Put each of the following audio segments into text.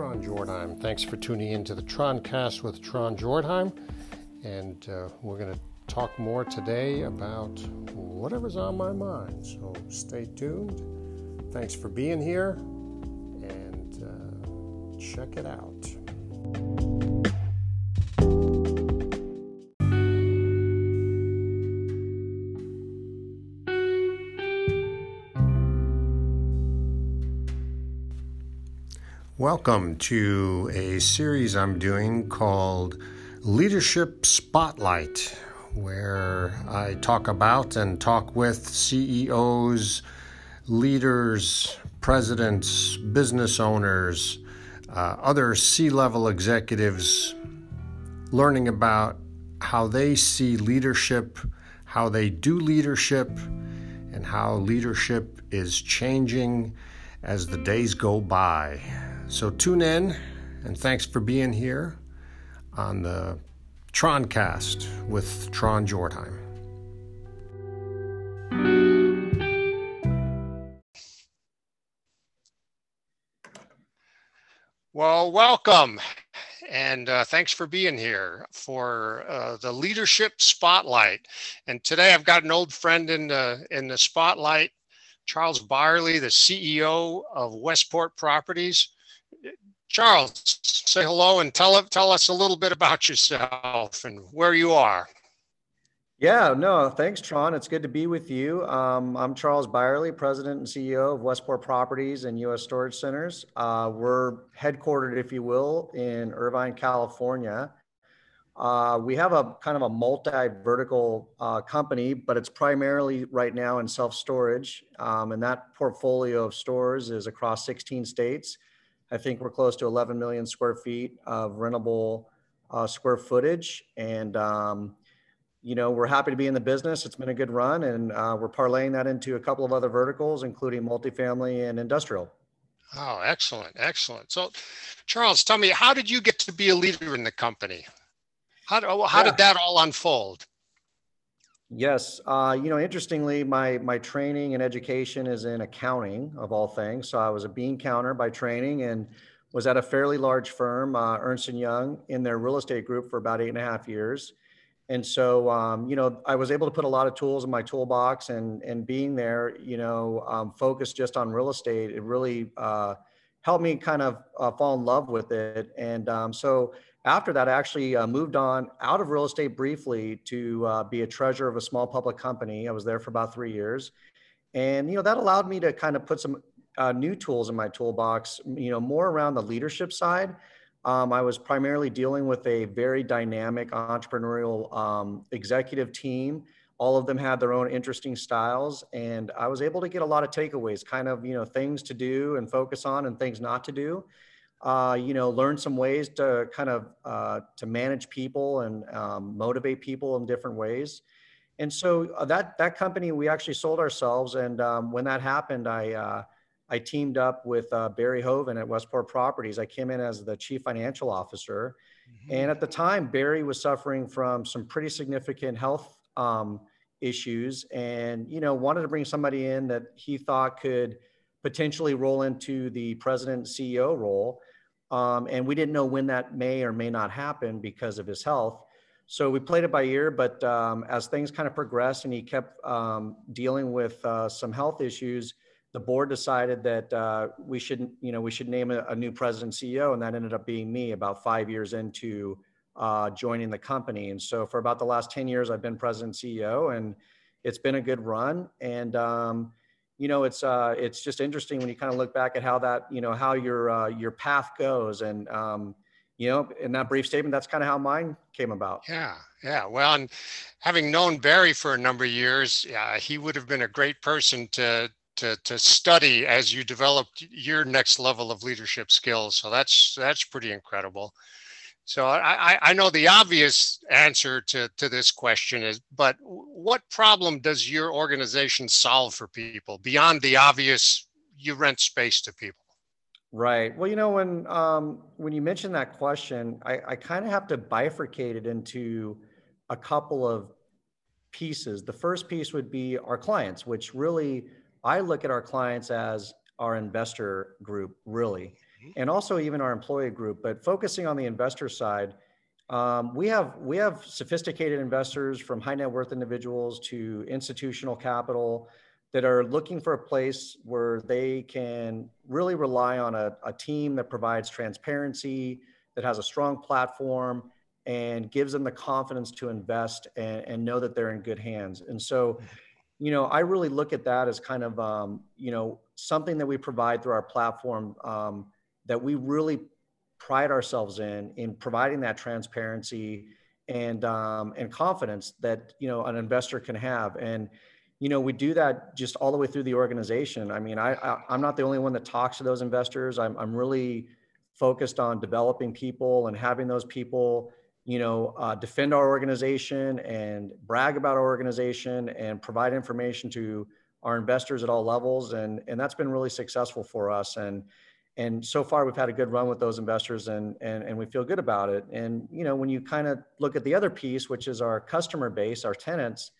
Tron Jordheim. Thanks for tuning in to the Troncast with Tron Jordheim. And uh, we're going to talk more today about whatever's on my mind. So stay tuned. Thanks for being here and uh, check it out. Welcome to a series I'm doing called Leadership Spotlight, where I talk about and talk with CEOs, leaders, presidents, business owners, uh, other C level executives, learning about how they see leadership, how they do leadership, and how leadership is changing as the days go by. So tune in and thanks for being here on the Troncast with Tron Jordheim. Well, welcome, and uh, thanks for being here for uh, the Leadership Spotlight. And today I've got an old friend in the in the spotlight, Charles Byerly, the CEO of Westport Properties. Charles, say hello and tell tell us a little bit about yourself and where you are. Yeah, no, thanks, Tron. It's good to be with you. Um, I'm Charles Byerly, President and CEO of Westport Properties and U.S. Storage Centers. Uh, we're headquartered, if you will, in Irvine, California. Uh, we have a kind of a multi-vertical uh, company, but it's primarily right now in self-storage, um, and that portfolio of stores is across 16 states. I think we're close to 11 million square feet of rentable uh, square footage. And, um, you know, we're happy to be in the business. It's been a good run, and uh, we're parlaying that into a couple of other verticals, including multifamily and industrial. Oh, excellent. Excellent. So, Charles, tell me, how did you get to be a leader in the company? How, how yeah. did that all unfold? Yes, uh, you know, interestingly, my my training and education is in accounting of all things. So I was a bean counter by training and was at a fairly large firm, uh, Ernst and Young, in their real estate group for about eight and a half years. And so, um, you know, I was able to put a lot of tools in my toolbox, and and being there, you know, um, focused just on real estate, it really uh, helped me kind of uh, fall in love with it. And um, so after that, I actually uh, moved on out of real estate briefly to uh, be a treasurer of a small public company. I was there for about three years. And, you know, that allowed me to kind of put some uh, new tools in my toolbox, you know, more around the leadership side. Um, I was primarily dealing with a very dynamic entrepreneurial um, executive team. All of them had their own interesting styles, and I was able to get a lot of takeaways, kind of, you know, things to do and focus on and things not to do uh, you know, learn some ways to kind of uh, to manage people and um, motivate people in different ways. And so uh, that that company we actually sold ourselves. And um, when that happened, I uh, I teamed up with uh, Barry Hoven at Westport Properties. I came in as the chief financial officer, mm-hmm. and at the time, Barry was suffering from some pretty significant health um, issues, and you know wanted to bring somebody in that he thought could potentially roll into the president CEO role. Um, and we didn't know when that may or may not happen because of his health. So we played it by ear, but um, as things kind of progressed and he kept um, dealing with uh, some health issues, the board decided that uh, we should, you know, we should name a, a, new president CEO, and that ended up being me about five years into uh, joining the company. And so for about the last ten years, I've been president CEO, and it's been a good run. And um, you know, it's uh, it's just interesting when you kind of look back at how that, you know, how your uh, your path goes, and um, you know, in that brief statement, that's kind of how mine came about. Yeah, yeah. Well, and having known Barry for a number of years, uh, he would have been a great person to to to study as you developed your next level of leadership skills. So that's that's pretty incredible. So I, I know the obvious answer to, to this question is, but what problem does your organization solve for people beyond the obvious you rent space to people? Right. Well, you know, when um, when you mention that question, I, I kind of have to bifurcate it into a couple of pieces. The first piece would be our clients, which really I look at our clients as our investor group, really. Mm-hmm. and also even our employee group. But focusing on the investor side, um, we have we have sophisticated investors from high net worth individuals to institutional capital that are looking for a place where they can really rely on a, a team that provides transparency, that has a strong platform, and gives them the confidence to invest and, and know that they're in good hands. And so, you know, I really look at that as kind of, um, you know, something that we provide through our platform um, that we really pride ourselves in, in providing that transparency and um, and confidence that you know an investor can have. And you know, we do that just all the way through the organization. I mean, I, I am not the only one that talks to those investors. I'm I'm really focused on developing people and having those people, you know, uh, defend our organization and brag about our organization and provide information to our investors at all levels. And and that's been really successful for us. And and so far we've had a good run with those investors and and, and we feel good about it and you know when you kind of look at the other piece which is our customer base our tenants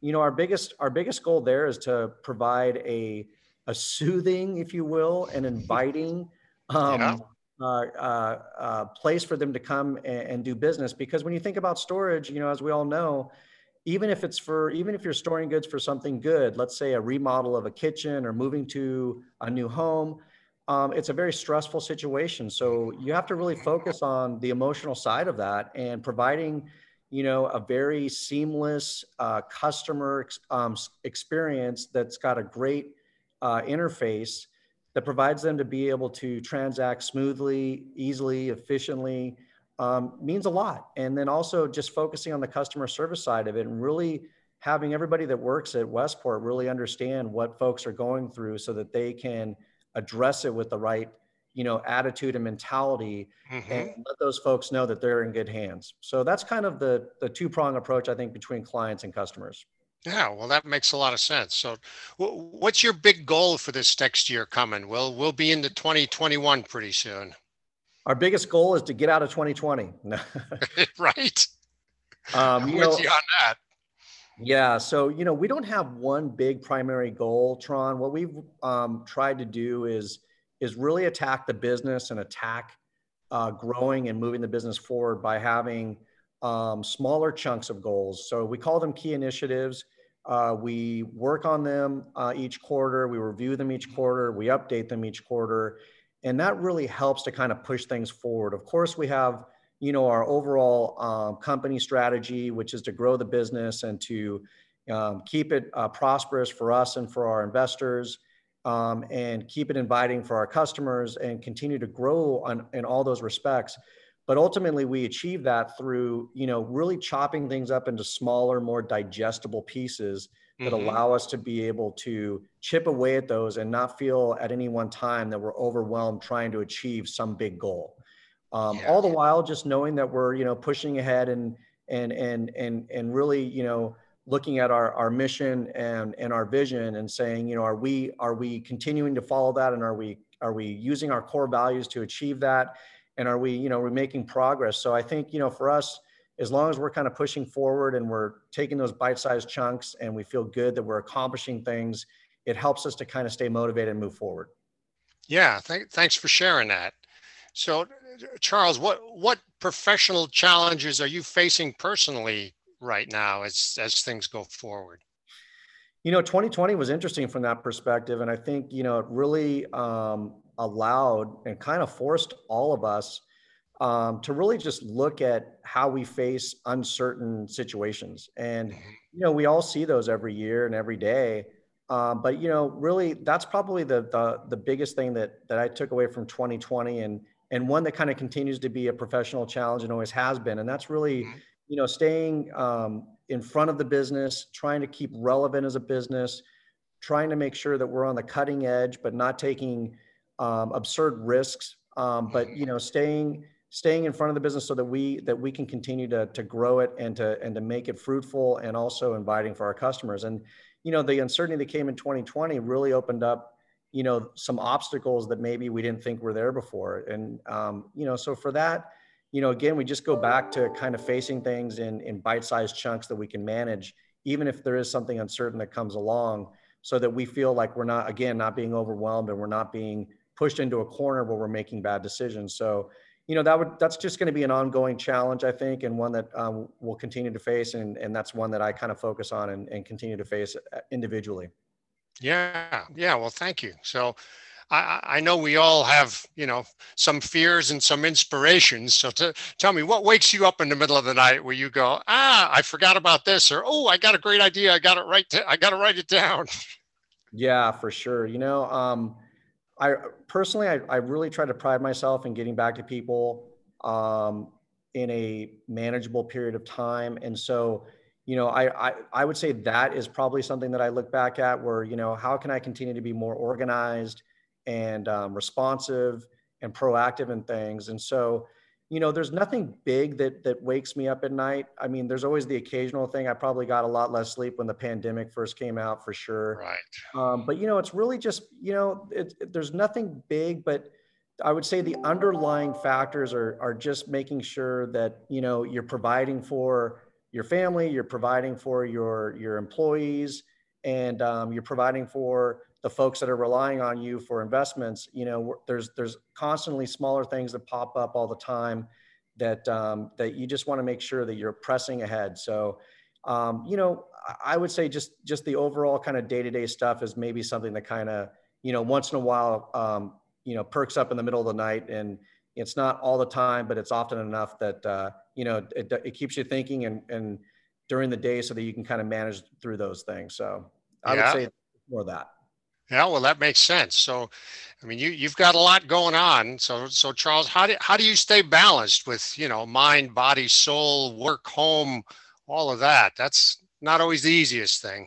you know our biggest our biggest goal there is to provide a a soothing if you will and inviting um, yeah. uh, uh, uh, place for them to come and, and, do business because when you think about storage you know as we all know even if it's for even if you're storing goods for something good let's say a remodel of a kitchen or moving to a new home um, it's a very stressful situation so you have to really focus on the emotional side of that and providing you know, a very seamless uh, customer um, experience that's got a great uh, interface that provides them to be able to transact smoothly, easily, efficiently um, means a lot. And then also just focusing on the customer service side of it and really having everybody that works at Westport really understand what folks are going through so that they can address it with the right you know attitude and mentality mm-hmm. and let those folks know that they're in good hands. So that's kind of the the two prong approach i think between clients and customers. Yeah well that makes a lot of sense. So w- what's your big goal for this next year coming? We'll we'll be into 2021 pretty soon. Our biggest goal is to get out of 2020 right. Um, you know, you on that yeah, so you know we don't have one big primary goal, Tron. What we've um, tried to do is is really attack the business and attack uh, growing and moving the business forward by having um, smaller chunks of goals. So we call them key initiatives. Uh, we work on them uh, each quarter. We review them each quarter. We update them each quarter, and that really helps to kind of push things forward. Of course, we have you know our overall um, company strategy, which is to grow the business and to um, keep it uh, prosperous for us and for our investors um, and keep it inviting for our customers and continue to grow on, in all those respects. But ultimately, we achieve that through you know really chopping things up into smaller, more digestible pieces that mm-hmm. allow us to be able to chip away at those and not feel at any one time that we're overwhelmed trying to achieve some big goal. Um, yeah. All the while, just knowing that we're you know pushing ahead and and and and and really you know looking at our, our mission and, and our vision and saying, you know, are we are we continuing to follow that and are we are we using our core values to achieve that? And are we, you know, we're making progress? So I think, you know, for us, as long as we're kind of pushing forward and we're taking those bite-sized chunks and we feel good that we're accomplishing things, it helps us to kind of stay motivated and move forward. Yeah, th- thanks for sharing that. So, Charles, what what professional challenges are you facing personally right now as as things go forward? You know, 2020 was interesting from that perspective, and I think you know it really um, allowed and kind of forced all of us um, to really just look at how we face uncertain situations. And mm-hmm. you know, we all see those every year and every day. Um, but you know, really, that's probably the, the the biggest thing that that I took away from 2020, and and one that kind of continues to be a professional challenge and always has been. And that's really mm-hmm you know, staying um, in front of the business, trying to keep relevant as a business, trying to make sure that we're on the cutting edge, but not taking um, absurd risks. Um, but you know, staying staying in front of the business so that we that we can continue to to grow it and to and to make it fruitful and also inviting for our customers. And you know, the uncertainty that came in 2020 really opened up you know some obstacles that maybe we didn't think were there before. And um, you know, so for that you know, again, we just go back to kind of facing things in, in bite-sized chunks that we can manage, even if there is something uncertain that comes along, so that we feel like we're not, again, not being overwhelmed and we're not being pushed into a corner where we're making bad decisions. So, you know, that would that's just going to be an ongoing challenge, I think, and one that um, we'll continue to face, and and that's one that I kind of focus on and, and continue to face uh, individually. Yeah, yeah. Well, thank you. So. I, I know we all have, you know, some fears and some inspirations. So to, tell me, what wakes you up in the middle of the night where you go, ah, I forgot about this, or oh, I got a great idea, I got it right, I got to write it down. Yeah, for sure. You know, um, I personally, I, I really try to pride myself in getting back to people um, in a manageable period of time. And so, you know, I, I, I would say that is probably something that I look back at where, you know, how can I continue to be more organized and um, responsive and proactive in things? And so, you know, there's nothing big that that wakes me up at night. I mean, there's always the occasional thing. I probably got a lot less sleep when the pandemic first came out, for sure. Right. Um, but you know, it's really just you know, it, it, there's nothing big, but I would say the underlying factors are are just making sure that you know you're providing for your family, you're providing for your your employees, and um, you're providing for the folks that are relying on you for investments, you know, there's there's constantly smaller things that pop up all the time that um, that you just want to make sure that you're pressing ahead. So, um, you know, I would say just just the overall kind of day to day stuff is maybe something that kind of you know once in a while um, you know perks up in the middle of the night and it's not all the time, but it's often enough that uh, you know it, it keeps you thinking and and during the day so that you can kind of manage through those things. So I yeah. would say more of that. Yeah, well, that makes sense. So, I mean, you you've got a lot going on. So, so Charles, how do how do you stay balanced with you know mind, body, soul, work, home, all of that? That's not always the easiest thing.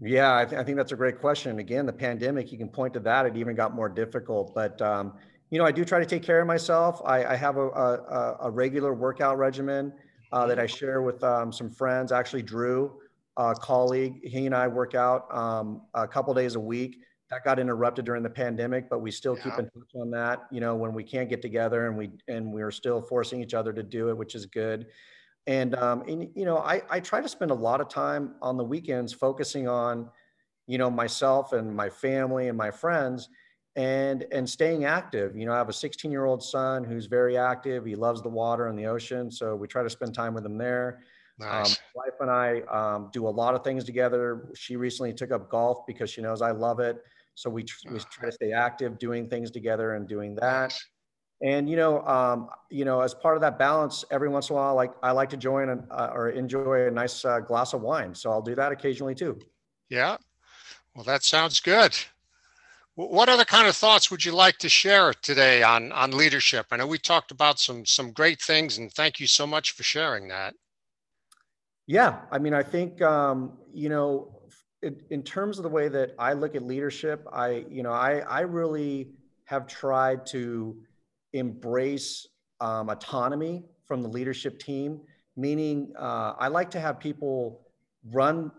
Yeah, I, th- I think that's a great question. Again, the pandemic, you can point to that. It even got more difficult. But um, you know, I do try to take care of myself. I, I have a, a, a, regular workout regimen uh, that I share with um, some friends. Actually, Drew a colleague. He and I work out um, a couple days a week. That got interrupted during the pandemic, but we still yeah. keep in touch on that. You know, when we can't get together and we and we're still forcing each other to do it, which is good. And um, and you know, I I try to spend a lot of time on the weekends focusing on, you know, myself and my family and my friends and and staying active you know i have a 16 year old son who's very active he loves the water and the ocean so we try to spend time with him there nice. Um, wife and I um, do a lot of things together. She recently took up golf because she knows I love it. So we, tr- we try to stay active, doing things together and doing that. And you know, um, you know, as part of that balance, every once in a while, like I like to join an, uh, or enjoy a nice uh, glass of wine. So I'll do that occasionally too. Yeah, well, that sounds good. What other kind of thoughts would you like to share today on on leadership? I know we talked about some some great things, and thank you so much for sharing that. Yeah, I mean, I think um, you know, in, in, terms of the way that I look at leadership, I you know, I I really have tried to embrace um, autonomy from the leadership team. Meaning, uh, I like to have people run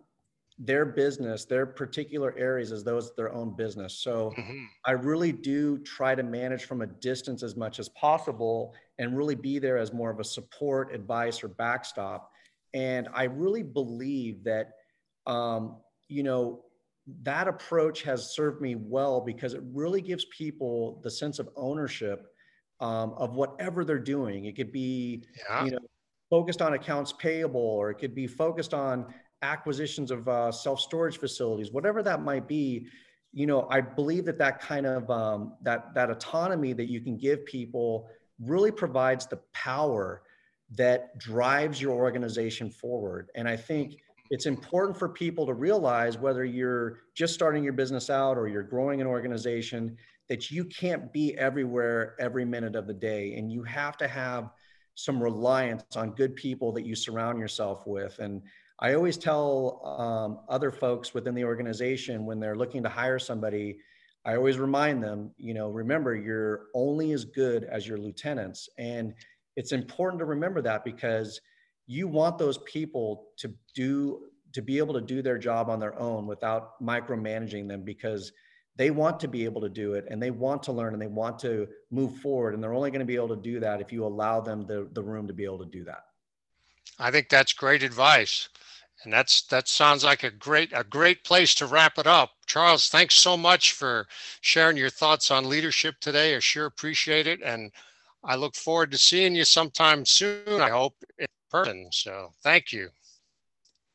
their business, their particular areas as those their own business. So mm-hmm. I really do try to manage from a distance as much as possible and really be there as more of a support, advice, or backstop. And I really believe that, um, you know, that approach has served me well because it really gives people the sense of ownership um, of whatever they're doing. It could be, yeah. you know, focused on accounts payable, or it could be focused on acquisitions of uh, self storage facilities, whatever that might be. You know, I believe that that kind of um, that that autonomy that you can give people really provides the power that drives your organization forward. And I think it's important for people to realize whether you're just starting your business out or you're growing an organization that you can't be everywhere every minute of the day. And you have to have some reliance on good people that you surround yourself with. And I always tell um, other folks within the organization when they're looking to hire somebody, I always remind them, you know, remember you're only as good as your lieutenants. And it's important to remember that because you want those people to do to be able to do their job on their own without micromanaging them because they want to be able to do it and they want to learn and they want to move forward and they're only going to be able to do that if you allow them the, the room to be able to do that i think that's great advice And that's that sounds like a great a great place to wrap it up. Charles, thanks so much for sharing your thoughts on leadership today. I sure appreciate it, and I look forward to seeing you sometime soon. I hope in person. So thank you.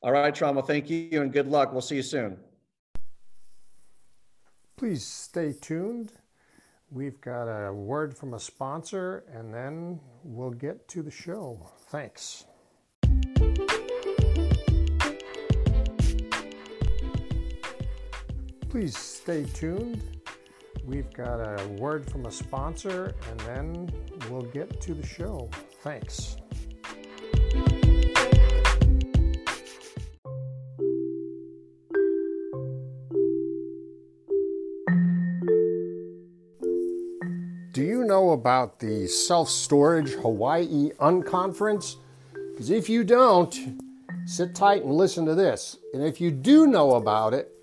All right, Tron. Thank you, and good luck. We'll see you soon. Please stay tuned. We've got a word from a sponsor, and then we'll get to the show. Thanks. Please stay tuned. We've got a word from a sponsor, and then we'll get to the show. Thanks. Do you know about the Self Storage Hawaii Unconference? Because if you don't, sit tight and listen to this. And if you do know about it,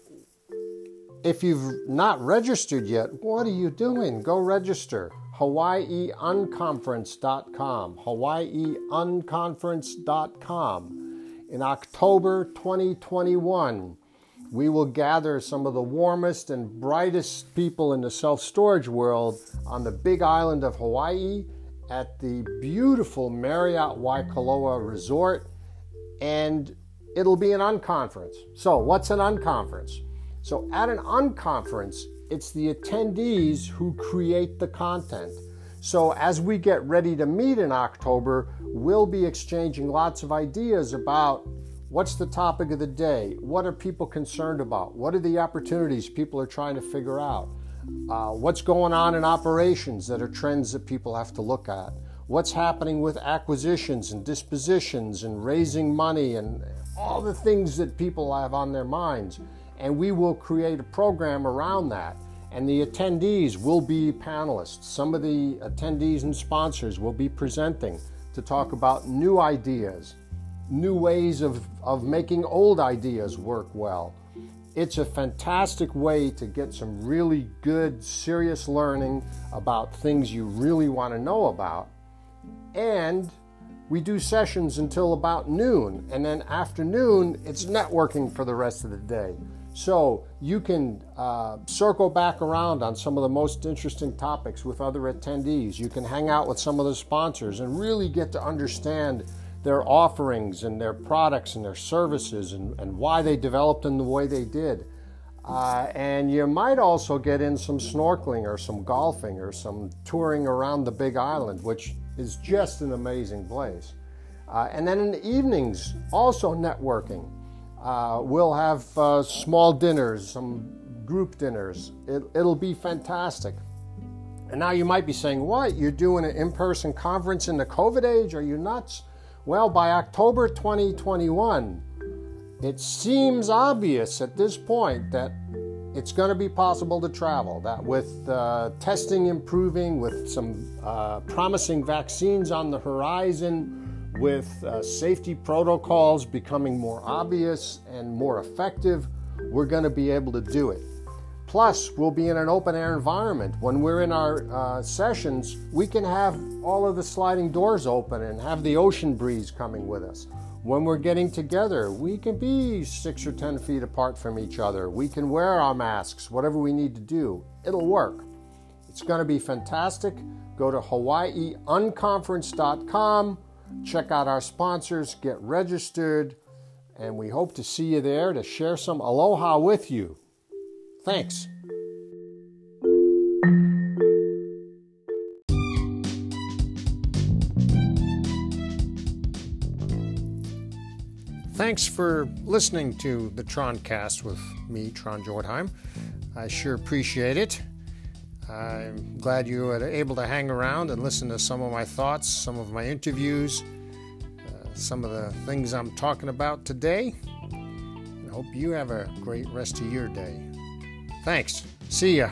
if you've not registered yet, what are you doing? Go register. HawaiiUnconference.com. HawaiiUnconference.com. In October 2021, we will gather some of the warmest and brightest people in the self storage world on the big island of Hawaii at the beautiful Marriott Waikoloa Resort. And it'll be an unconference. So, what's an unconference? So at an unconference, it's the attendees who create the content. So as we get ready to meet in October, we'll be exchanging lots of ideas about what's the topic of the day, what are people concerned about, what are the opportunities people are trying to figure out, uh, what's going on in operations that are trends that people have to look at, what's happening with acquisitions and dispositions and raising money and all the things that people have on their minds and we will create a program around that. And the attendees will be panelists. Some of the attendees and sponsors will be presenting to talk about new ideas, new ways of, of making old ideas work well. It's a fantastic way to get some really good, serious learning about things you really want to know about. And we do sessions until about noon, and then afternoon, it's networking for the rest of the day. So you can uh, circle back around on some of the most interesting topics with other attendees. You can hang out with some of the sponsors and really get to understand their offerings and their products and their services and, and why they developed in the way they did. Uh, and you might also get in some snorkeling or some golfing or some touring around the Big Island, which is just an amazing place. Uh, and then in the evenings, also networking. Uh, we'll have uh, small dinners, some group dinners. It, it'll be fantastic. And now you might be saying, What? You're doing an in person conference in the COVID age? Are you nuts? Well, by October 2021, it seems obvious at this point that it's going to be possible to travel. That with uh, testing improving, with some uh, promising vaccines on the horizon, with uh, safety protocols becoming more obvious and more effective, we're going to be able to do it. Plus, we'll be in an open air environment. When we're in our uh, sessions, we can have all of the sliding doors open and have the ocean breeze coming with us. When we're getting together, we can be six or 10 feet apart from each other. We can wear our masks, whatever we need to do. It'll work. It's going to be fantastic. Go to hawaiiunconference.com Check out our sponsors, get registered, and we hope to see you there to share some aloha with you. Thanks. Thanks for listening to the Troncast with me, Tron Jordheim. I sure appreciate it. I'm glad you were able to hang around and listen to some of my thoughts, some of my interviews, uh, some of the things I'm talking about today. I hope you have a great rest of your day. Thanks. See ya.